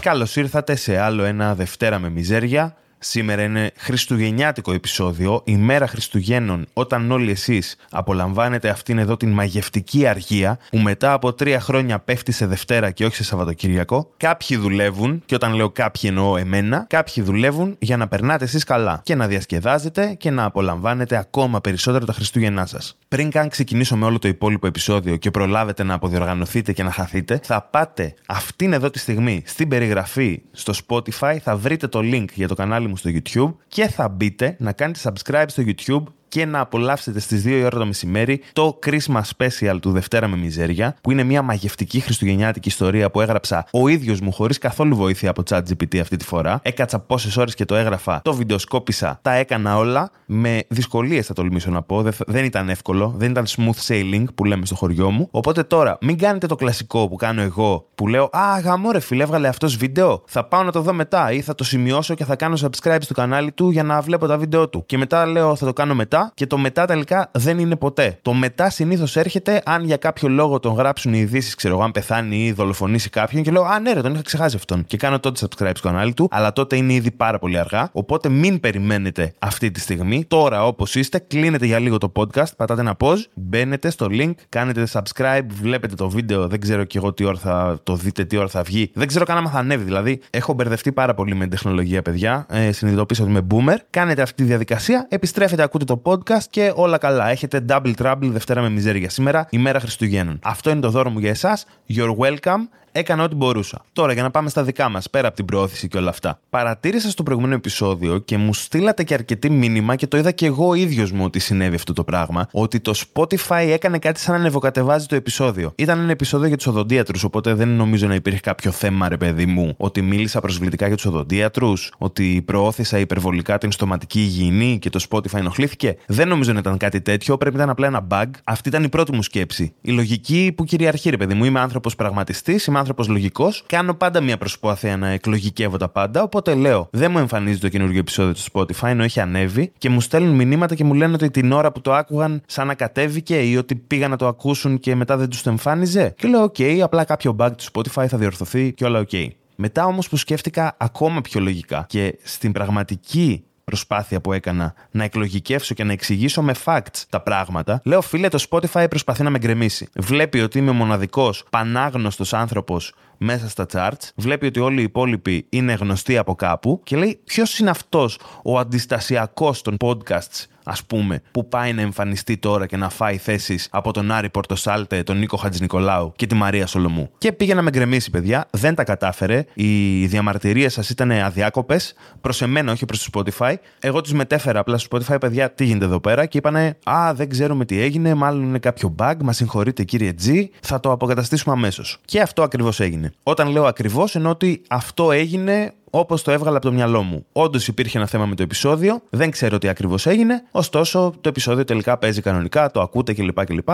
Καλώς ήρθατε σε άλλο ένα Δευτέρα με Μιζέρια. Σήμερα είναι Χριστουγεννιάτικο επεισόδιο, ημέρα Χριστουγέννων, όταν όλοι εσείς απολαμβάνετε αυτήν εδώ την μαγευτική αργία που μετά από τρία χρόνια πέφτει σε Δευτέρα και όχι σε Σαββατοκύριακο. Κάποιοι δουλεύουν, και όταν λέω κάποιοι εννοώ εμένα, κάποιοι δουλεύουν για να περνάτε εσείς καλά και να διασκεδάζετε και να απολαμβάνετε ακόμα περισσότερο τα Χριστούγεννά σας. Πριν καν ξεκινήσω με όλο το υπόλοιπο επεισόδιο και προλάβετε να αποδιοργανωθείτε και να χαθείτε, θα πάτε αυτήν εδώ τη στιγμή στην περιγραφή στο Spotify, θα βρείτε το link για το κανάλι μου στο YouTube και θα μπείτε να κάνετε subscribe στο YouTube και να απολαύσετε στις 2 η ώρα το μεσημέρι το Christmas Special του Δευτέρα με Μιζέρια, που είναι μια μαγευτική χριστουγεννιάτικη ιστορία που έγραψα ο ίδιος μου χωρίς καθόλου βοήθεια από ChatGPT αυτή τη φορά. Έκατσα πόσες ώρες και το έγραφα, το βιντεοσκόπησα, τα έκανα όλα. Με δυσκολίες θα τολμήσω να πω. Δεν ήταν εύκολο, δεν ήταν smooth sailing που λέμε στο χωριό μου. Οπότε τώρα μην κάνετε το κλασικό που κάνω εγώ που λέω Α, γαμό ρε φίλε, έβγαλε αυτός βίντεο. Θα πάω να το δω μετά ή θα το σημειώσω και θα κάνω subscribe στο κανάλι του για να βλέπω τα βίντεο του. Και μετά λέω θα το κάνω μετά και το μετά τελικά δεν είναι ποτέ. Το μετά συνήθως έρχεται αν για κάποιο λόγο τον γράψουν οι ειδήσεις, ξέρω εγώ, αν πεθάνει ή δολοφονήσει κάποιον και λέω Α, ναι, ρε, τον είχα ξεχάσει αυτόν. Και κάνω τότε subscribe στο κανάλι του, αλλά τότε είναι ήδη πάρα πολύ αργά. Οπότε μην περιμένετε αυτή τη στιγμή. Τώρα, όπως είστε, κλείνετε για λίγο το podcast, πατάτε ένα pause, μπαίνετε στο link, κάνετε subscribe, βλέπετε το βίντεο. Δεν ξέρω κι εγώ τι ώρα θα το δείτε, τι ώρα θα βγει. Δεν ξέρω καν άμα θα ανέβει. Δηλαδή, έχω μπερδευτεί πάρα πολύ με την τεχνολογία, παιδιά. Ε, συνειδητοποίησα ότι είμαι boomer. Κάνετε αυτή τη διαδικασία, επιστρέφετε, ακούτε το podcast και όλα καλά. Έχετε double trouble Δευτέρα με μιζέρια σήμερα, ημέρα Χριστουγέννων. Αυτό είναι το δώρο μου για εσάς. You're welcome. Έκανα ό,τι μπορούσα. Τώρα για να πάμε στα δικά μας, πέρα από την προώθηση και όλα αυτά. Παρατήρησα στο προηγούμενο επεισόδιο και μου στείλατε και αρκετή μήνυμα και το είδα και εγώ ίδιος μου ότι συνέβη αυτό το πράγμα. Ότι το Spotify έκανε κάτι σαν να ανεβοκατεβάζει το επεισόδιο. Ήταν ένα επεισόδιο για τους οδοντίατρους, οπότε δεν νομίζω να υπήρχε κάποιο θέμα, ρε παιδί μου, ότι μίλησα προσβλητικά για τους οδοντίατρους, ότι προώθησα υπερβολικά την στοματική υγιεινή και το Spotify ενοχλήθηκε. Δεν νομίζω να ήταν κάτι τέτοιο, πρέπει να ήταν απλά ένα bug. Αυτή ήταν η πρώτη μου σκέψη. Η λογική που κυριαρχεί, ρε παιδί μου, είμαι άνθρωπος πραγματιστής, είμαι άνθρωπος λογικός. Κάνω πάντα μια προσπάθεια να εκλογικεύω τα πάντα. Οπότε λέω, δεν μου εμφανίζει το καινούργιο επεισόδιο του Spotify, ενώ έχει ανέβει και μου στέλνουν μηνύματα και μου λένε ότι την ώρα που το άκουγαν σαν να κατέβηκε ή ότι πήγαν να το ακούσουν και μετά δεν τους το εμφάνιζε. Και λέω, OK, απλά κάποιο bug του Spotify θα διορθωθεί και όλα OK. Μετά όμως που σκέφτηκα ακόμα πιο λογικά και στην πραγματική προσπάθεια που έκανα να εκλογικεύσω και να εξηγήσω με facts τα πράγματα, λέω φίλε το Spotify προσπαθεί να με γκρεμίσει. Βλέπει ότι είμαι ο μοναδικός πανάγνωστος άνθρωπος μέσα στα charts, βλέπει ότι όλοι οι υπόλοιποι είναι γνωστοί από κάπου και λέει ποιος είναι αυτός ο αντιστασιακός των podcasts ας πούμε, που πάει να εμφανιστεί τώρα και να φάει θέσεις από τον Άρη Πορτοσάλτε, τον Νίκο Χατζηνικολάου και τη Μαρία Σολομού. Και πήγε να με γκρεμίσει, παιδιά. Δεν τα κατάφερε. Οι διαμαρτυρίες σας ήταν αδιάκοπες. Προς εμένα, όχι προς το Spotify. Εγώ τους μετέφερα απλά στο Spotify, παιδιά, τι γίνεται εδώ πέρα. Και είπανε, Α, δεν ξέρουμε τι έγινε. Μάλλον είναι κάποιο bug. Μας συγχωρείτε, κύριε G. Θα το αποκαταστήσουμε αμέσως. Και αυτό ακριβώς έγινε. Όταν λέω ακριβώς, εννοώ ότι αυτό έγινε όπως το έβγαλα από το μυαλό μου. Όντως υπήρχε ένα θέμα με το επεισόδιο, δεν ξέρω τι ακριβώς έγινε, ωστόσο το επεισόδιο τελικά παίζει κανονικά, το ακούτε κλπ. κλπ.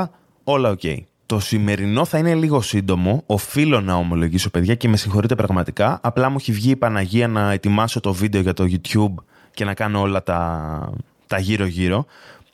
Όλα OK. Okay. Το σημερινό θα είναι λίγο σύντομο. Οφείλω να ομολογήσω, παιδιά, και με συγχωρείτε πραγματικά. Απλά μου έχει βγει η Παναγία να ετοιμάσω το βίντεο για το YouTube και να κάνω όλα τα, τα γύρω-γύρω.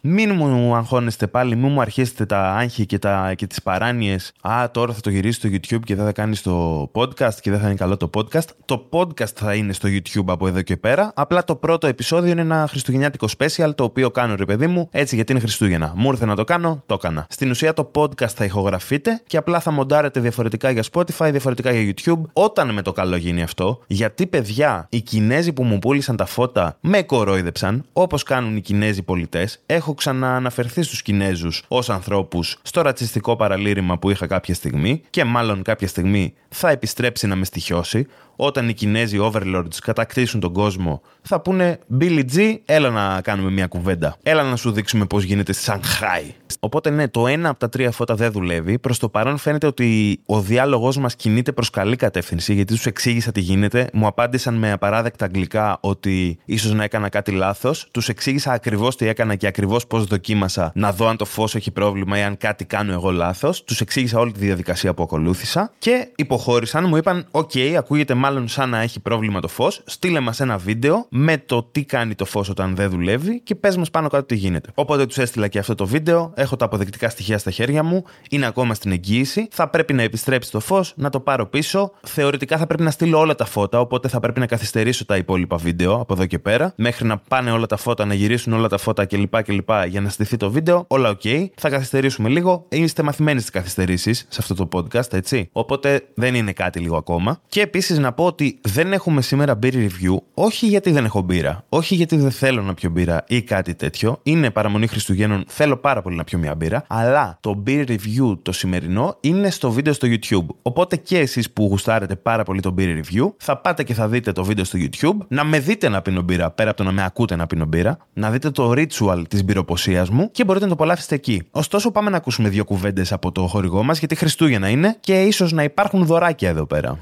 Μην μου αγχώνεστε πάλι, μην μου αρχίσετε τα άγχη και, τα, και τις παράνοιες «Α, τώρα θα το γυρίσει στο YouTube και δεν θα κάνει το podcast και δεν θα είναι καλό το podcast». Το podcast θα είναι στο YouTube από εδώ και πέρα, απλά το πρώτο επεισόδιο είναι ένα χριστουγεννιάτικο special το οποίο κάνω ρε παιδί μου έτσι γιατί είναι Χριστούγεννα. Μου ήρθε να το κάνω, το έκανα. Στην ουσία το podcast θα ηχογραφείτε και απλά θα μοντάρετε διαφορετικά για Spotify, διαφορετικά για YouTube όταν με το καλό γίνει αυτό. Γιατί παιδιά, οι Κινέζοι που μου πούλησαν τα φώτα με κορόιδεψαν, όπως κάνουν οι Κινέζοι πολιτές. Έχω έχω ξανααναφερθεί στους Κινέζους ως ανθρώπους στο ρατσιστικό παραλήρημα που είχα κάποια στιγμή και μάλλον κάποια στιγμή θα επιστρέψει να με στοιχειώσει όταν οι Κινέζοι overlords κατακτήσουν τον κόσμο, θα πούνε Billy G, έλα να κάνουμε μια κουβέντα. Έλα να σου δείξουμε πώς γίνεται στη Σανχάη. Οπότε ναι, το ένα από τα τρία φώτα δεν δουλεύει. Προς το παρόν φαίνεται ότι ο διάλογο μας κινείται προς καλή κατεύθυνση, γιατί τους εξήγησα τι γίνεται. Μου απάντησαν με απαράδεκτα αγγλικά ότι ίσως να έκανα κάτι λάθος. Τους εξήγησα ακριβώς τι έκανα και ακριβώς πώς δοκίμασα να δω αν το φως έχει πρόβλημα ή αν κάτι κάνω εγώ λάθος. Τους εξήγησα όλη τη διαδικασία που ακολούθησα και υποχώρησαν, μου είπαν: Οκ, ακούγεται μάλλον σαν να έχει πρόβλημα το φως. Στείλε μας ένα βίντεο με το τι κάνει το φως όταν δεν δουλεύει και πες μας πάνω κάτω τι γίνεται. Οπότε τους έστειλα και αυτό το βίντεο, έχω τα αποδεικτικά στοιχεία στα χέρια μου, είναι ακόμα στην εγγύηση. Θα πρέπει να επιστρέψει το φως, να το πάρω πίσω. Θεωρητικά θα πρέπει να στείλω όλα τα φώτα, οπότε θα πρέπει να καθυστερήσω τα υπόλοιπα βίντεο από εδώ και πέρα, μέχρι να πάνε όλα τα φώτα, να γυρίσουν όλα τα φώτα κλπ. κλπ για να στηθεί το βίντεο. Όλα οκ. Θα καθυστερήσουμε λίγο. Είστε μαθημένοι στις καθυστερήσεις σε αυτό το podcast, έτσι. Οπότε δεν είναι κάτι λίγο ακόμα. Και επίσης να πω ότι δεν έχουμε σήμερα beer review, όχι γιατί δεν έχω μπύρα, όχι γιατί δεν θέλω να πιω μπύρα ή κάτι τέτοιο. Είναι παραμονή Χριστουγέννων, θέλω πάρα πολύ να πιω μια μπύρα. Αλλά το beer review το σημερινό είναι στο βίντεο στο YouTube. Οπότε και εσείς που γουστάρετε πάρα πολύ το beer review, θα πάτε και θα δείτε το βίντεο στο YouTube, να με δείτε να πίνω μπύρα πέρα από το να με ακούτε να πίνω μπύρα, να δείτε το ritual της μπυροποσία μου και μπορείτε να το απολαύσετε εκεί. Ωστόσο, πάμε να ακούσουμε δύο κουβέντες από το χορηγό μας, γιατί Χριστούγεννα είναι και ίσως να υπάρχουν δωράκια εδώ πέρα.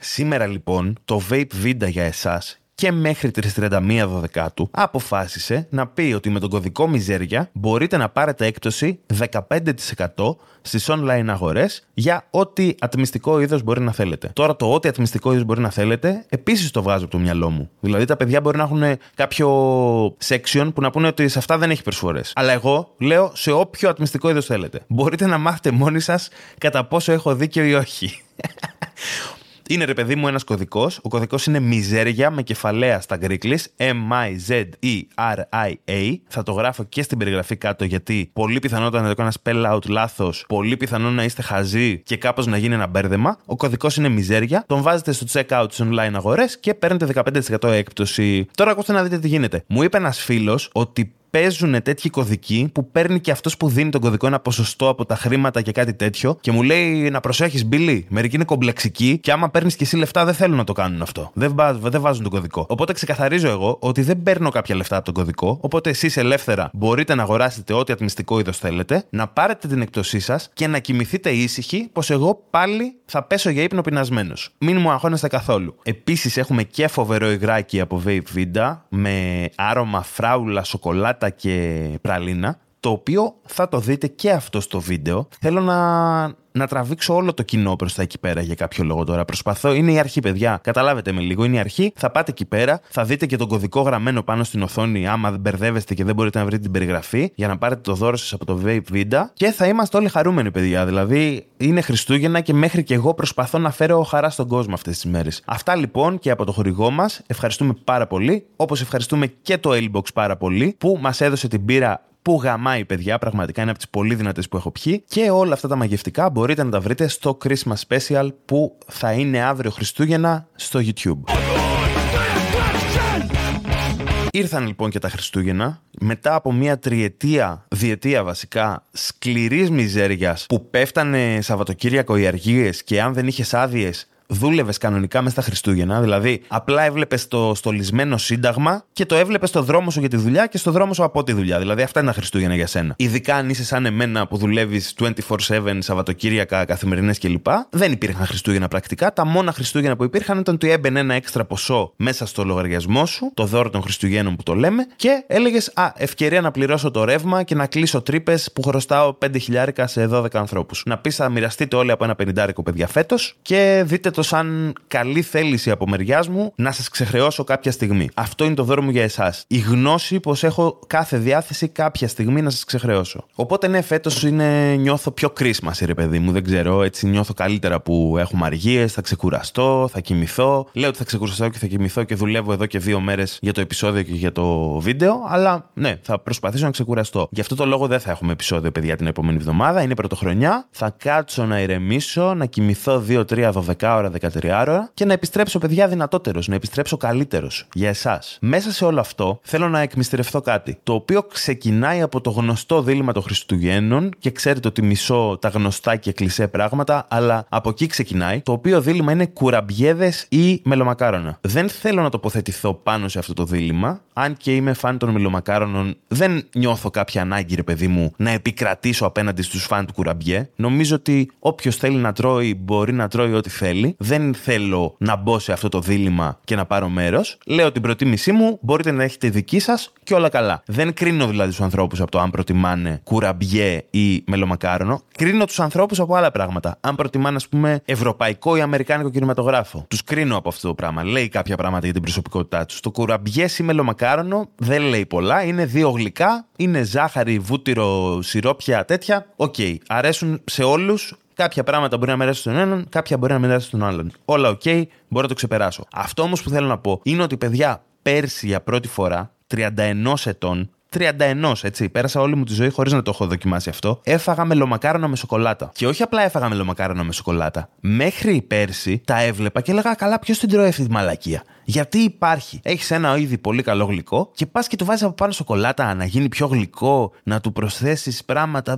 Σήμερα λοιπόν το Vape Vida για εσάς και μέχρι τις 31 Δεκάτου αποφάσισε να πει ότι με τον κωδικό Μιζέρια μπορείτε να πάρετε έκπτωση 15% στις online αγορές για ό,τι ατμιστικό είδος μπορεί να θέλετε. Τώρα το ό,τι ατμιστικό είδος μπορεί να θέλετε επίσης το βγάζω από το μυαλό μου. Δηλαδή τα παιδιά μπορεί να έχουν κάποιο section που να πούνε ότι σε αυτά δεν έχει προσφορές. Αλλά εγώ λέω σε όποιο ατμιστικό είδος θέλετε. Μπορείτε να μάθετε μόνοι σας κατά πόσο έχω δίκιο ή όχι. Είναι ρε παιδί μου ένας κωδικός. Ο κωδικός είναι μιζέρια με κεφαλαία στα γκρίκλι. M-I-Z-E-R-I-A. Θα το γράφω και στην περιγραφή κάτω γιατί πολύ πιθανότατα να το κάνω spell out λάθος. Πολύ πιθανό να είστε χαζοί και κάπως να γίνει ένα μπέρδεμα. Ο κωδικός είναι μιζέρια. Τον βάζετε στο checkout στις online αγορές και παίρνετε 15% έκπτωση. Τώρα ακούστε να δείτε τι γίνεται. Μου είπε ένας φίλος ότι παίζουν τέτοιοι κωδικοί που παίρνει και αυτός που δίνει τον κωδικό ένα ποσοστό από τα χρήματα και κάτι τέτοιο και μου λέει να προσέχεις, Μπιλί. Μερικοί είναι κομπλεξικοί και άμα παίρνεις και εσύ λεφτά δεν θέλουν να το κάνουν αυτό. Δεν, δεν βάζουν τον κωδικό. Οπότε ξεκαθαρίζω εγώ ότι δεν παίρνω κάποια λεφτά από τον κωδικό. Οπότε εσείς ελεύθερα μπορείτε να αγοράσετε ό,τι ατμιστικό είδος θέλετε, να πάρετε την εκπτωσή σας και να κοιμηθείτε ήσυχοι πως εγώ πάλι θα πέσω για ύπνο πεινασμένος. Μην μου αγχώνεστε καθόλου. Επίσης έχουμε και φοβερό υγράκι από Vape Vida με άρωμα φράουλα, σοκολάτα και πραλίνα, το οποίο θα το δείτε και αυτό στο βίντεο. Θέλω να, να τραβήξω όλο το κοινό προς τα εκεί πέρα για κάποιο λόγο τώρα. Προσπαθώ, είναι η αρχή, παιδιά. Καταλάβετε με λίγο, είναι η αρχή. Θα πάτε εκεί πέρα, θα δείτε και τον κωδικό γραμμένο πάνω στην οθόνη, άμα δεν μπερδεύεστε και δεν μπορείτε να βρείτε την περιγραφή, για να πάρετε το δώρο σας από το Vape Vida. Και θα είμαστε όλοι χαρούμενοι, παιδιά. Δηλαδή, είναι Χριστούγεννα και μέχρι και εγώ προσπαθώ να φέρω χαρά στον κόσμο αυτές τις μέρες. Αυτά λοιπόν και από το χορηγό μας. Ευχαριστούμε πάρα πολύ. Όπως ευχαριστούμε και το Elbox πάρα πολύ που μας έδωσε την πύρα που γαμάει παιδιά, πραγματικά είναι από τις πολύ δυνατές που έχω πιει. Και όλα αυτά τα μαγευτικά μπορείτε να τα βρείτε στο Christmas Special που θα είναι αύριο Χριστούγεννα στο YouTube. Ήρθαν λοιπόν και τα Χριστούγεννα, μετά από μια τριετία, διετία βασικά, σκληρής μιζέριας που πέφτανε Σαββατοκύριακο οι αργίες και αν δεν είχες άδειες δούλευες κανονικά μέσα στα Χριστούγεννα. Δηλαδή, απλά έβλεπες το στολισμένο σύνταγμα και το έβλεπες στο δρόμο σου για τη δουλειά και στο δρόμο σου από τη δουλειά. Δηλαδή, αυτά είναι τα Χριστούγεννα για σένα. Ειδικά αν είσαι σαν εμένα που δουλεύεις 24-7 Σαββατοκύριακα, καθημερινές κλπ. Δεν υπήρχαν Χριστούγεννα πρακτικά. Τα μόνα Χριστούγεννα που υπήρχαν ήταν ότι έμπαινε ένα έξτρα ποσό μέσα στο λογαριασμό σου, το δώρο των Χριστουγέννων που το λέμε, και έλεγες Α, ευκαιρία να πληρώσω το ρεύμα και να κλείσω τρύπες που χρωστάω 5 χιλιάρικα σε 12 ανθρώπους. Να πεις θα μοιραστείτε όλοι από ένα πενιντάρικο παιδιά φέτος και δείτε το σαν καλή θέληση από μεριάς μου να σας ξεχρεώσω κάποια στιγμή. Αυτό είναι το δώρο μου για εσάς. Η γνώση πως έχω κάθε διάθεση κάποια στιγμή να σας ξεχρεώσω. Οπότε ναι, φέτος νιώθω πιο κρίσμα, ρε παιδί μου. Δεν ξέρω, έτσι νιώθω καλύτερα που έχουμε αργίες, θα ξεκουραστώ, θα κοιμηθώ. Λέω ότι θα ξεκουραστώ και θα κοιμηθώ και δουλεύω εδώ και δύο μέρες για το επεισόδιο και για το βίντεο. Αλλά ναι, θα προσπαθήσω να ξεκουραστώ. Γι' αυτό το λόγο δεν θα έχουμε επεισόδιο, παιδιά, την επόμενη εβδομάδα. Είναι πρωτοχρονιά. Θα κάτσω να ηρεμήσω, να κοιμηθώ 2-3-12 ώρα, 13 ώρα και να επιστρέψω, παιδιά, δυνατότερος, να επιστρέψω καλύτερος για εσάς. Μέσα σε όλο αυτό θέλω να εκμυστηρευτώ κάτι. Το οποίο ξεκινάει από το γνωστό δίλημα των Χριστουγέννων και ξέρετε ότι μισώ τα γνωστά και κλεισέ πράγματα, αλλά από εκεί ξεκινάει. Το οποίο δίλημα είναι κουραμπιέδες ή μελομακάρονα. Δεν θέλω να τοποθετηθώ πάνω σε αυτό το δίλημα, αν και είμαι φαν των μελομακάρονων, δεν νιώθω κάποια ανάγκη, ρε παιδί μου, να επικρατήσω απέναντι στους φαν του κουραμπιέ. Νομίζω ότι όποιος θέλει να τρώει μπορεί να τρώει ό,τι θέλει. Δεν θέλω να μπω σε αυτό το δίλημμα και να πάρω μέρος. Λέω την προτίμησή μου, μπορείτε να έχετε δική σας και όλα καλά. Δεν κρίνω δηλαδή τους ανθρώπους από το αν προτιμάνε κουραμπιέ ή μελομακάρονο. Κρίνω τους ανθρώπους από άλλα πράγματα. Αν προτιμάνε, ας πούμε, ευρωπαϊκό ή αμερικάνικο κινηματογράφο. Τους κρίνω από αυτό το πράγμα. Λέει κάποια πράγματα για την προσωπικότητά τους. Το κουραμπιέ ή μελομακάρονο δεν λέει πολλά. Είναι δύο γλυκά, είναι ζάχαρη, βούτυρο, σιρόπια, τέτοια. OK. Okay. Αρέσουν σε όλους. Κάποια πράγματα μπορεί να μην αρέσουν στον έναν, κάποια μπορεί να μην αρέσουν στον άλλον. Όλα OK, okay, μπορώ να το ξεπεράσω. Αυτό όμως που θέλω να πω είναι ότι παιδιά πέρσι για πρώτη φορά, 31 ετών, 31, έτσι. Πέρασα όλη μου τη ζωή χωρίς να το έχω δοκιμάσει αυτό. Έφαγα μελομακάρονα με σοκολάτα. Και όχι απλά έφαγα μελομακάρονα με σοκολάτα. Μέχρι πέρσι τα έβλεπα και έλεγα καλά, ποιος την τρώει αυτή τη μαλακία; Γιατί υπάρχει. Έχεις ένα ήδη πολύ καλό γλυκό και πας και του βάζεις από πάνω σοκολάτα να γίνει πιο γλυκό, να του προσθέσεις πράγματα.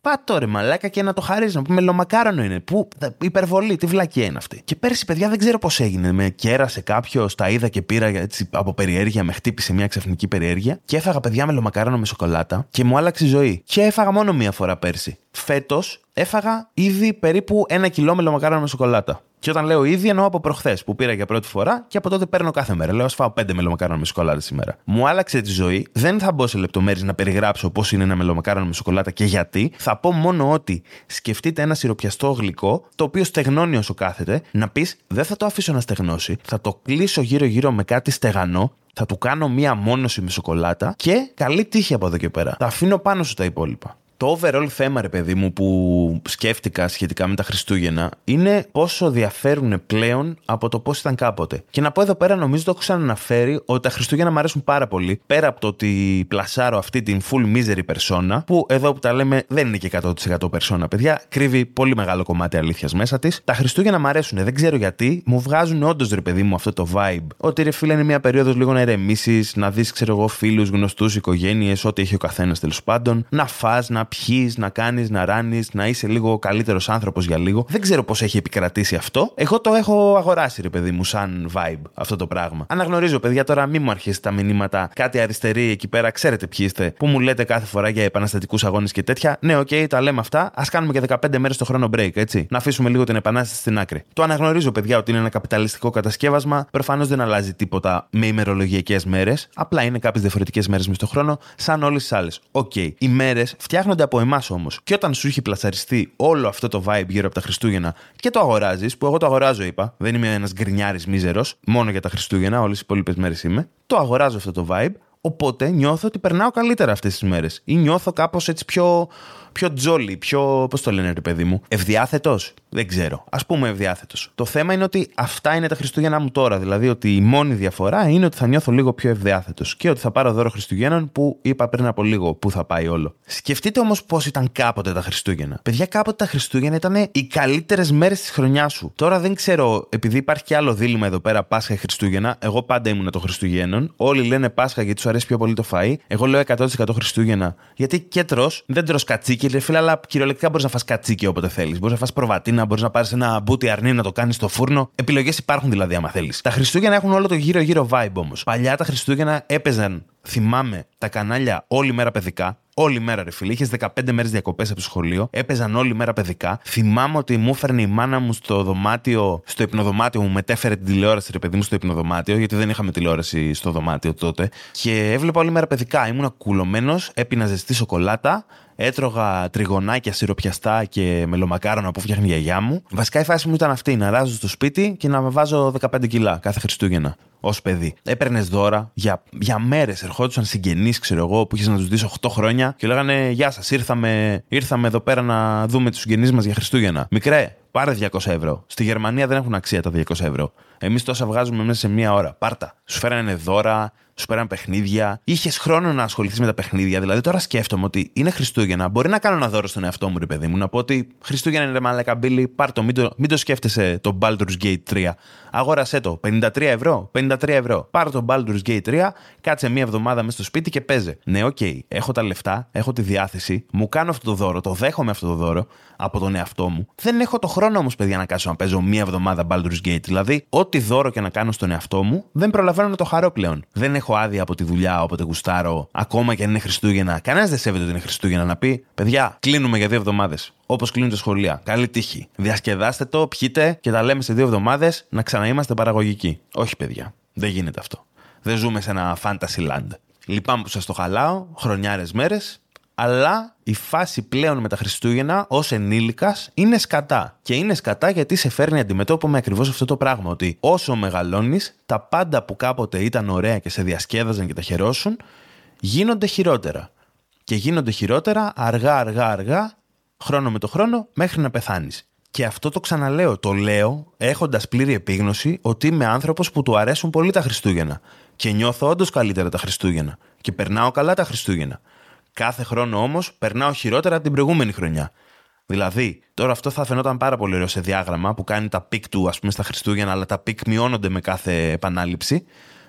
Πά τώρα μαλάκα και να το χαρίζεις. Να πούμε μελομακάρονο είναι. Πού υπερβολή, τι βλακία είναι αυτή. Και πέρσι, παιδιά, δεν ξέρω πώς έγινε. Με κέρασε κάποιος, τα είδα και πήρα έτσι από περιέργεια, με χτύπησε μια ξαφνική περιέργεια και έφαγα παιδιά μελομακάρονο με σοκολάτα και μου άλλαξε η ζωή. Και έφαγα μόνο μία φορά πέρσι. Φέτος έφαγα ήδη περίπου ένα κιλό μελομακάρονο με σοκολάτα. Και όταν λέω ήδη, εννοώ από προχθές που πήρα για πρώτη φορά και από τότε παίρνω κάθε μέρα. Λέω, ας φάω πέντε μελομακάρονα με σοκολάτα σήμερα. Μου άλλαξε τη ζωή. Δεν θα μπω σε λεπτομέρειες να περιγράψω πώς είναι ένα μελομακάρονο με σοκολάτα και γιατί. Θα πω μόνο ότι σκεφτείτε ένα σιροπιαστό γλυκό, το οποίο στεγνώνει όσο κάθεται, να πεις δεν θα το αφήσω να στεγνώσει, θα το κλείσω γύρω-γύρω με κάτι στεγανό, θα του κάνω μία μόνωση με σοκολάτα και καλή τύχη από εδώ και πέρα. Τα αφήνω πάνω σου τα υπόλοιπα. Το overall θέμα, ρε παιδί μου, που σκέφτηκα σχετικά με τα Χριστούγεννα είναι πόσο διαφέρουν πλέον από το πώς ήταν κάποτε. Και να πω εδώ πέρα, νομίζω το έχω ξαναναφέρει ότι τα Χριστούγεννα μου αρέσουν πάρα πολύ. Πέρα από το ότι πλασάρω αυτή την full misery persona, που εδώ που τα λέμε δεν είναι και 100% persona, παιδιά, κρύβει πολύ μεγάλο κομμάτι αλήθειας μέσα της. Τα Χριστούγεννα μου αρέσουν, δεν ξέρω γιατί, μου βγάζουν όντως ρε παιδί μου αυτό το vibe. Ότι ρε φίλε είναι μια περίοδος λίγο να ερεμήσεις, να δεις, ξέρω εγώ, φίλους, γνωστούς, οικογένειες, ό,τι έχει ο καθένας τέλος πάντων, να φά, να πιει, να κάνεις, να ράνεις, να είσαι λίγο καλύτερος άνθρωπος για λίγο. Δεν ξέρω πώς έχει επικρατήσει αυτό. Εγώ το έχω αγοράσει, ρε παιδί μου, σαν vibe αυτό το πράγμα. Αναγνωρίζω, παιδιά, τώρα μην μου αρχίσει τα μηνύματα κάτι αριστεροί εκεί πέρα, ξέρετε ποιοι είστε, που μου λέτε κάθε φορά για επαναστατικούς αγώνες και τέτοια. Ναι, OK, okay, τα λέμε αυτά. Α κάνουμε και 15 μέρες το χρόνο break, έτσι. Να αφήσουμε λίγο την επανάσταση στην άκρη. Το αναγνωρίζω, παιδιά, ότι είναι ένα καπιταλιστικό κατασκεύασμα. Προφανώς δεν αλλάζει τίποτα με ημερολογιακές μέρες. Απλά είναι κάποιες διαφορετικές μέρες μες στο χρόνο, σαν όλες τις άλλες. OK. Okay. Οι μέρες φτιάχνονται από εμάς όμως. Και όταν σου έχει πλασαριστεί όλο αυτό το vibe γύρω από τα Χριστούγεννα και το αγοράζεις, που εγώ το αγοράζω, είπα, δεν είμαι ένας γκρινιάρης μίζερος, μόνο για τα Χριστούγεννα, όλες οι υπόλοιπες μέρες είμαι. Το αγοράζω αυτό το vibe, οπότε νιώθω ότι περνάω καλύτερα αυτές τις μέρες. Ή νιώθω κάπως έτσι πιο πιο τζόλι, πιο. Πώς το λένε, ρε παιδί μου. Ευδιάθετος; Δεν ξέρω. Α πούμε ευδιάθετος. Το θέμα είναι ότι αυτά είναι τα Χριστούγεννα μου τώρα. Δηλαδή ότι η μόνη διαφορά είναι ότι θα νιώθω λίγο πιο ευδιάθετος και ότι θα πάρω δώρο Χριστουγέννων που είπα πριν από λίγο πού θα πάει όλο. Σκεφτείτε όμως πώς ήταν κάποτε τα Χριστούγεννα. Παιδιά, κάποτε τα Χριστούγεννα ήταν οι καλύτερες μέρες της χρονιάς σου. Τώρα δεν ξέρω, επειδή υπάρχει και άλλο δίλημα εδώ πέρα Πάσχα ή Χριστούγεννα. Εγώ πάντα ήμουν το Χριστουγέννων. Όλοι λένε Πάσχα γιατί τους αρέσει πιο πολύ το φαΐ. Εγώ λέω 100% Χριστούγεννα. Γιατί και τρώ, δεν τρώ κατσίκι και φίλε, αλλά κυριολεκτικά μπορείς να φας κατσίκι όποτε θέλεις. Μπορείς να φας προβατίνα, μπορείς να πάρεις ένα μπούτι αρνί να το κάνεις στο φούρνο. Επιλογές υπάρχουν δηλαδή, άμα θέλεις. Τα Χριστούγεννα έχουν όλο το γύρω-γύρω vibe όμως. Παλιά τα Χριστούγεννα έπαιζαν, θυμάμαι, τα κανάλια όλη μέρα παιδικά. Όλη μέρα, ρε φίλε. Είχες 15 μέρες διακοπές από το σχολείο. Έπαιζαν όλη μέρα παιδικά. Θυμάμαι ότι μου έφερνε η μάνα μου στο δωμάτιο, στο υπνοδωμάτιο μου, μετέφερε την τηλεόραση, ρε παιδί μου, στο υπνοδωμάτιο, γιατί δεν είχαμε τηλεόραση στο δωμάτιο τότε. Και έβλεπα όλη μέρα παιδικά. Ήμουν κουλωμένος, έπεινα ζεστή σοκολάτα, έτρωγα τριγωνάκια σιροπιαστά και μελομακάρονα που φτιάχνει η γιαγιά μου. Βασικά η φάση μου ήταν αυτή: να ράζω στο σπίτι και να βάζω 15 κιλά κάθε Χριστούγεννα ως παιδί. Έπαιρνες δώρα για, για μέρες. Ερχόντουσαν συγγενείς, ξέρω εγώ, που είχες να τους δεις 8 χρόνια και λέγανε Γεια σας, ήρθαμε, ήρθαμε εδώ πέρα να δούμε τους συγγενείς μας για Χριστούγεννα. Μικρέ, πάρε 200 ευρώ. Στη Γερμανία δεν έχουν αξία τα 200 ευρώ. Εμείς τόσα βγάζουμε μέσα σε μία ώρα. Πάρτα. Σου φέρανε δώρα, σου παίρναν παιχνίδια. Είχες χρόνο να ασχοληθείς με τα παιχνίδια. Δηλαδή τώρα σκέφτομαι ότι είναι Χριστούγεννα. Μπορεί να κάνω ένα δώρο στον εαυτό μου, ρε παιδί μου, να πω ότι Χριστούγεννα είναι μαλάκα Billy, πάρ το, μην το, μην το σκέφτεσαι το Baldur's Gate 3. Αγόρασέ το. 53 ευρώ. 53 ευρώ. Πάρ το Baldur's Gate 3, κάτσε μία εβδομάδα μέσα στο σπίτι και παίζε. Ναι, OK, okay, έχω τα λεφτά, έχω τη διάθεση, μου κάνω αυτό το δώρο, το δέχομαι αυτό το δώρο από τον εαυτό μου. Δεν έχω το χρόνο όμως, παιδιά, να κάτσω να παίζω μία εβδομάδα Baldur's Gate. Δηλαδή, ό,τι ό,τι δώρο και να κάνω στον εαυτό μου, δεν προλαβαίνω να το χαρώ πλέον. Δεν έχω άδεια από τη δουλειά όποτε γουστάρω, ακόμα και αν είναι Χριστούγεννα. Κανένας δεν σέβεται ότι είναι Χριστούγεννα να πει: Παιδιά, κλείνουμε για δύο εβδομάδες. Όπως κλείνουν τα σχολεία. Καλή τύχη. Διασκεδάστε το, πιείτε και τα λέμε σε δύο εβδομάδες να ξαναείμαστε παραγωγικοί. Όχι, παιδιά. Δεν γίνεται αυτό. Δεν ζούμε σε ένα fantasy land. Λυπάμαι που σας το χαλάω, χρονιάρες μέρες, αλλά η φάση πλέον με τα Χριστούγεννα ως ενήλικας είναι σκατά. Και είναι σκατά γιατί σε φέρνει αντιμετώπιμα με ακριβώς αυτό το πράγμα. Ότι όσο μεγαλώνεις, τα πάντα που κάποτε ήταν ωραία και σε διασκέδαζαν και τα χαιρόσουν, γίνονται χειρότερα. Και γίνονται χειρότερα αργά, αργά, αργά, χρόνο με το χρόνο, μέχρι να πεθάνεις. Και αυτό το ξαναλέω. Το λέω έχοντας πλήρη επίγνωση ότι είμαι άνθρωπος που του αρέσουν πολύ τα Χριστούγεννα. Και νιώθω όντως καλύτερα τα Χριστούγεννα. Και περνάω καλά τα Χριστούγεννα. Κάθε χρόνο όμως περνάω χειρότερα από την προηγούμενη χρονιά. Δηλαδή, τώρα αυτό θα φαινόταν πάρα πολύ ωραίο σε διάγραμμα που κάνει τα peak του, ας πούμε, στα Χριστούγεννα, αλλά τα peak μειώνονται με κάθε επανάληψη.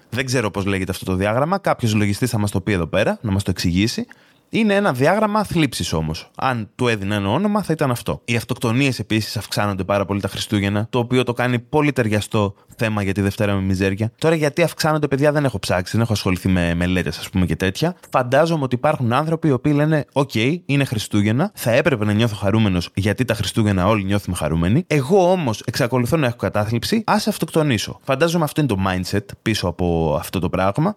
Δεν ξέρω πώς λέγεται αυτό το διάγραμμα. Κάποιος λογιστής θα μας το πει εδώ πέρα, να μας το εξηγήσει. Είναι ένα διάγραμμα θλίψης όμως. Αν του έδινα ένα όνομα, θα ήταν αυτό. Οι αυτοκτονίες επίσης αυξάνονται πάρα πολύ τα Χριστούγεννα, το οποίο το κάνει πολύ ταιριαστό θέμα για τη Δευτέρα με μιζέρια. Τώρα, γιατί αυξάνονται, παιδιά, δεν έχω ψάξει, δεν έχω ασχοληθεί με μελέτες, ας πούμε και τέτοια. Φαντάζομαι ότι υπάρχουν άνθρωποι οι οποίοι λένε: Οκ, είναι Χριστούγεννα, θα έπρεπε να νιώθω χαρούμενος γιατί τα Χριστούγεννα όλοι νιώθουμε χαρούμενοι. Εγώ όμως εξακολουθώ να έχω κατάθλιψη, ας αυτοκτονήσω. Φαντάζομαι αυτό είναι το mindset πίσω από αυτό το πράγμα.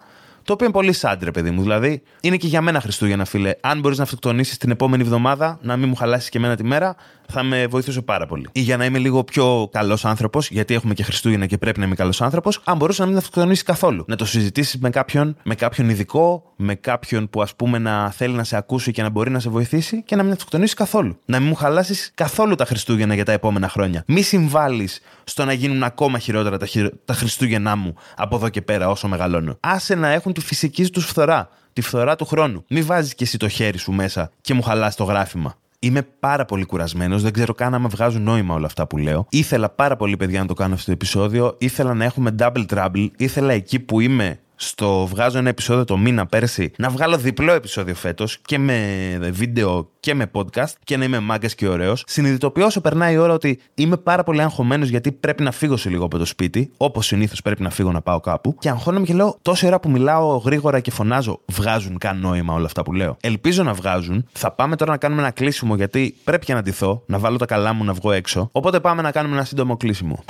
Το οποίο είναι πολύ σάντρε, παιδί μου. Δηλαδή, είναι και για μένα Χριστούγεννα, φίλε. Αν μπορείς να αυτοκτονήσεις την επόμενη εβδομάδα, να μην μου χαλάσεις και εμένα τη μέρα, θα με βοηθούσε πάρα πολύ. Ή για να είμαι λίγο πιο καλός άνθρωπος, γιατί έχουμε και Χριστούγεννα και πρέπει να είμαι καλός άνθρωπος, αν μπορούσε να μην αυτοκτονήσει καθόλου. Να το συζητήσεις με κάποιον, με κάποιον ειδικό, με κάποιον που ας πούμε να θέλει να σε ακούσει και να μπορεί να σε βοηθήσει και να μην αυτοκτονήσεις καθόλου. Να μην μου χαλάσεις καθόλου τα Χριστούγεννα για τα επόμενα χρόνια. Μη συμβάλλεις στο να γίνουν ακόμα χειρότερα τα, χειρο... τα Χριστούγεννά μου από εδώ και πέρα όσο μεγαλώνω. Άσε να έχουν τη φυσική τους φθορά. Τη φθορά του χρόνου. Μην βάζεις και εσύ το χέρι σου μέσα και μου χαλάς το γράφημα. Είμαι πάρα πολύ κουρασμένος. Δεν ξέρω καν αν με βγάζουν νόημα όλα αυτά που λέω. Ήθελα πάρα πολύ, παιδιά, να το κάνω αυτό το επεισόδιο. Ήθελα να έχουμε double trouble. Ήθελα εκεί που είμαι στο βγάζω ένα επεισόδιο το μήνα πέρσι να βγάλω διπλό επεισόδιο φέτος και με βίντεο και με podcast και να είμαι μάγκας και ωραίος. Συνειδητοποιώ όσο περνάει η ώρα ότι είμαι πάρα πολύ αγχωμένος γιατί πρέπει να φύγω σε λίγο από το σπίτι. Όπως συνήθως πρέπει να φύγω να πάω κάπου. Και αγχώνομαι και λέω τόση ώρα που μιλάω γρήγορα και φωνάζω, βγάζουν καν νόημα όλα αυτά που λέω. Ελπίζω να βγάζουν. Θα πάμε τώρα να κάνουμε ένα κλείσιμο γιατί πρέπει και να ντυθώ, να βάλω τα καλά μου να βγω έξω. Οπότε πάμε να κάνουμε ένα σύντομο κλείσιμο.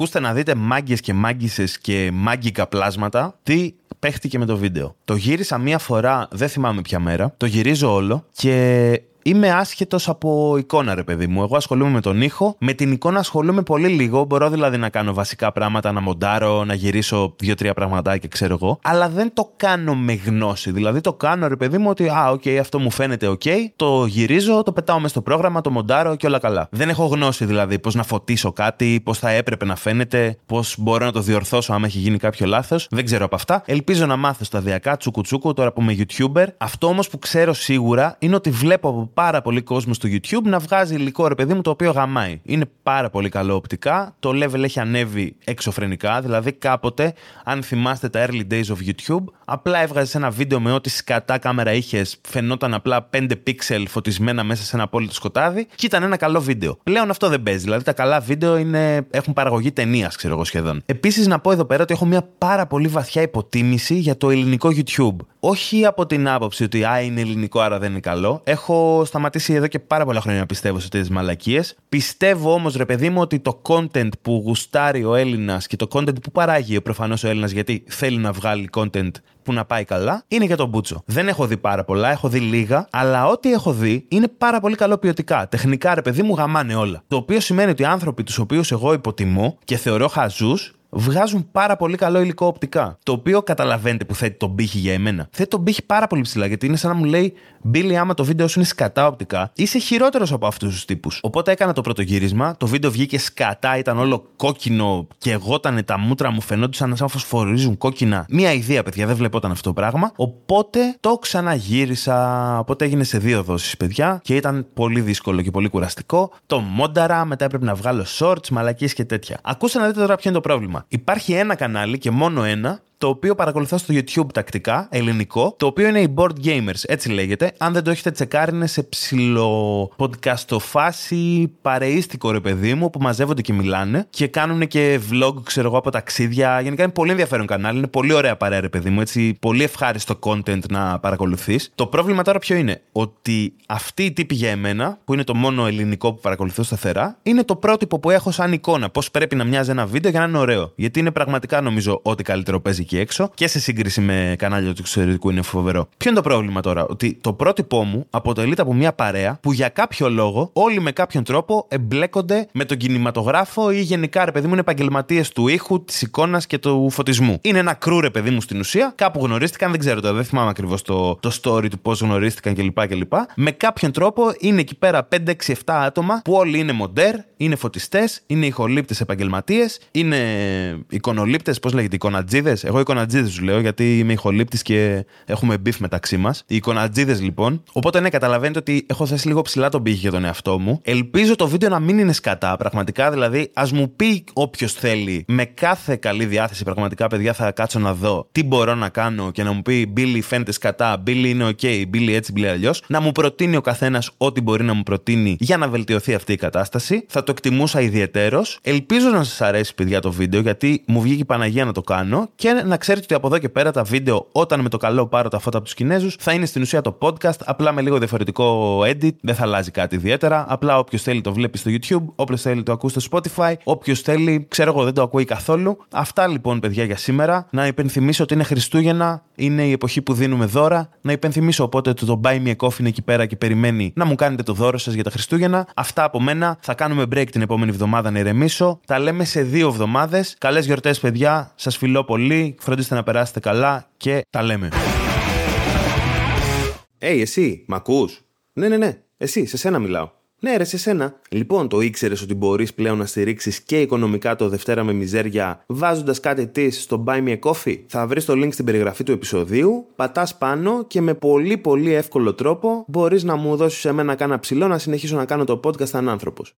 Ακούστε να δείτε μάγκες και μάγκισσες και μάγκικα πλάσματα τι παίχτηκε με το βίντεο. Το γύρισα μία φορά, δεν θυμάμαι ποια μέρα. Το γυρίζω όλο και είμαι άσχετος από εικόνα, ρε παιδί μου. Εγώ ασχολούμαι με τον ήχο. Με την εικόνα ασχολούμαι πολύ λίγο. Μπορώ δηλαδή να κάνω βασικά πράγματα, να μοντάρω, να γυρίσω δύο-τρία πραγματάκια, ξέρω εγώ. Αλλά δεν το κάνω με γνώση. Δηλαδή το κάνω, ρε παιδί μου, ότι α, OK, okay, αυτό μου φαίνεται OK. Okay, το γυρίζω, το πετάω μέσα στο πρόγραμμα, το μοντάρω και όλα καλά. Δεν έχω γνώση δηλαδή πώς να φωτίσω κάτι, πώς θα έπρεπε να φαίνεται, πώς μπορώ να το διορθώσω άμα έχει γίνει κάποιο λάθος. Δεν ξέρω από αυτά. Ελπίζω να μάθω σταδιακά τσουκουτσούκου τώρα που είμαι YouTuber. Αυτό όμως που ξέρω σίγουρα είναι ότι βλέπω από πάρα πολύ κόσμο στο YouTube να βγάζει υλικό ρε παιδί μου το οποίο γαμάει. Είναι πάρα πολύ καλό οπτικά. Το level έχει ανέβει εξωφρενικά. Δηλαδή κάποτε, αν θυμάστε τα early days of YouTube, απλά έβγαζες ένα βίντεο με ό,τι σκατά κάμερα είχες, φαινόταν απλά 5 pixel φωτισμένα μέσα σε ένα απόλυτο σκοτάδι και ήταν ένα καλό βίντεο. Πλέον αυτό δεν παίζει. Δηλαδή τα καλά βίντεο είναι, έχουν παραγωγή ταινίας, ξέρω εγώ σχεδόν. Επίσης να πω εδώ πέρα ότι έχω μια πάρα πολύ βαθιά υποτίμηση για το ελληνικό YouTube. Όχι από την άποψη ότι α, είναι ελληνικό, άρα δεν είναι καλό. Έχω σταματήσει εδώ και πάρα πολλά χρόνια να πιστεύω σε τέτοιες μαλακίες. Πιστεύω όμως, ρε παιδί μου, ότι το content που γουστάρει ο Έλληνας και το content που παράγει προφανώς ο Έλληνας, γιατί θέλει να βγάλει content που να πάει καλά, είναι για τον Μπούτσο. Δεν έχω δει πάρα πολλά, έχω δει λίγα, αλλά ό,τι έχω δει είναι πάρα πολύ καλό ποιοτικά. Τεχνικά, ρε παιδί μου, γαμάνε όλα. Το οποίο σημαίνει ότι οι άνθρωποι τους οποίους εγώ υποτιμώ και θεωρώ χαζούς, βγάζουν πάρα πολύ καλό υλικό οπτικά. Το οποίο καταλαβαίνετε που θέτει τον πύχη για εμένα. Θέτει τον πύχη πάρα πολύ ψηλά γιατί είναι σαν να μου λέει Μπίλι, άμα το βίντεο σου είναι σκατά οπτικά, είσαι χειρότερος από αυτούς τους τύπους. Οπότε έκανα το πρώτο γύρισμα, το βίντεο βγήκε σκατά, ήταν όλο κόκκινο και εγώτανε τα μούτρα μου, φαινόντουσαν σαν φωσφορίζουν κόκκινα. Μία ιδέα, παιδιά, δεν βλεπόταν αυτό το πράγμα. Οπότε το ξαναγύρισα. Οπότε έγινε σε δύο δόσεις, παιδιά, και ήταν πολύ δύσκολο και πολύ κουραστικό. Το μόνταρα, μετά έπρεπε να βγάλω shorts, μαλακίες και τέτοια. Ακούστε να δείτε τώρα ποιο είναι το πρόβλημα. Υπάρχει ένα κανάλι και μόνο ένα το οποίο παρακολουθώ στο YouTube τακτικά, ελληνικό, το οποίο είναι οι Board Gamers, έτσι λέγεται. Αν δεν το έχετε τσεκάρει, είναι σε ψηλό podcastοφάση, παρείστικο ρε παιδί μου, που μαζεύονται και μιλάνε και κάνουν και vlog, ξέρω εγώ, από ταξίδια. Γενικά είναι πολύ ενδιαφέρον κανάλι, είναι πολύ ωραία παρέα, ρε παιδί μου, έτσι, πολύ ευχάριστο content να παρακολουθείς. Το πρόβλημα τώρα ποιο είναι, ότι αυτή η τύπη για εμένα, που είναι το μόνο ελληνικό που παρακολουθώ σταθερά, είναι το πρότυπο που έχω σαν εικόνα. Πώς πρέπει να μοιάζει ένα βίντεο για να είναι ωραίο. Γιατί είναι πραγματικά νομίζω ό,τι καλύτερο παίζει εκεί έξω και σε σύγκριση με κανάλια του εξωτερικού είναι φοβερό. Ποιο είναι το πρόβλημα τώρα, ότι το πρότυπό μου αποτελείται από μια παρέα που για κάποιο λόγο όλοι με κάποιον τρόπο εμπλέκονται με τον κινηματογράφο ή γενικά ρε παιδί μου είναι επαγγελματίες του ήχου, της εικόνας και του φωτισμού. Είναι ένα κρού ρε παιδί μου στην ουσία, κάπου γνωρίστηκαν, δεν ξέρω τώρα, δεν θυμάμαι ακριβώς το, το story του πώς γνωρίστηκαν κλπ. κλπ. Με κάποιον τρόπο είναι εκεί πέρα 5, 6, 7 άτομα που όλοι είναι μοντέρ, είναι φωτιστές, είναι ηχολήπτες επαγγελματίες, είναι εικονολήπτες, πώς λέγεται, εικονατζίδες. Εγώ εικονατζίδες τους λέω γιατί είμαι ηχολήπτης και έχουμε beef μεταξύ μας. Οι εικονατζίδες λοιπόν. Οπότε ναι, καταλαβαίνετε ότι έχω θέσει λίγο ψηλά τον πήχη για τον εαυτό μου. Ελπίζω το βίντεο να μην είναι σκατά. Πραγματικά δηλαδή, ας μου πει όποιος θέλει με κάθε καλή διάθεση. Πραγματικά, παιδιά, θα κάτσω να δω τι μπορώ να κάνω και να μου πει Μπίλι φαίνεται σκατά, Μπίλι είναι OK, Μπίλι έτσι, Μπίλι αλλιώς. Να μου προτείνει ο καθένας ό,τι μπορεί να μου προτείνει για να βελτιωθεί αυτή η κατάσταση. Θα το εκτιμούσα ιδιαίτερα. Ελπίζω να σας αρέσει, παιδιά, το βίντεο, γιατί μου βγήκε η Παναγία να το κάνω και να ξέρετε ότι από εδώ και πέρα τα βίντεο, όταν με το καλό πάρω τα φώτα από τους Κινέζους, θα είναι στην ουσία το podcast, απλά με λίγο διαφορετικό edit, δεν θα αλλάζει κάτι ιδιαίτερα. Απλά όποιος θέλει το βλέπει στο YouTube, όποιος θέλει το ακούει στο Spotify, όποιος θέλει, ξέρω εγώ, δεν το ακούει καθόλου. Αυτά λοιπόν, παιδιά, για σήμερα. Να υπενθυμίσω ότι είναι Χριστούγεννα, είναι η εποχή που δίνουμε δώρα. Να υπενθυμίσω οπότε ότι το Buy Me a Coffee είναι εκεί πέρα και περιμένει να μου κάνετε το δώρο σας για τα Χριστούγεννα. Αυτά από μένα. Θα κάνουμε break την επόμενη εβδομάδα να ηρεμήσω. Τα λέμε σε δύο εβδομάδες. Καλές γιορτές, παιδιά. Σας φιλώ πολύ. Φροντίστε να περάσετε καλά και τα λέμε. Hey, εσύ, μ' ακούς; Ναι, ναι, ναι. Εσύ, σε σένα μιλάω. Ναι, ρε, σε σένα. Λοιπόν, το ήξερες ότι μπορείς πλέον να στηρίξεις και οικονομικά το Δευτέρα με μιζέρια βάζοντας κάτι της στο Buy Me a Coffee; Θα βρεις το link στην περιγραφή του επεισοδίου, πατάς πάνω και με πολύ πολύ εύκολο τρόπο μπορείς να μου δώσεις εμένα κάνα ψηλό να συνεχίσω να κάνω το podcast σαν άνθρωπος.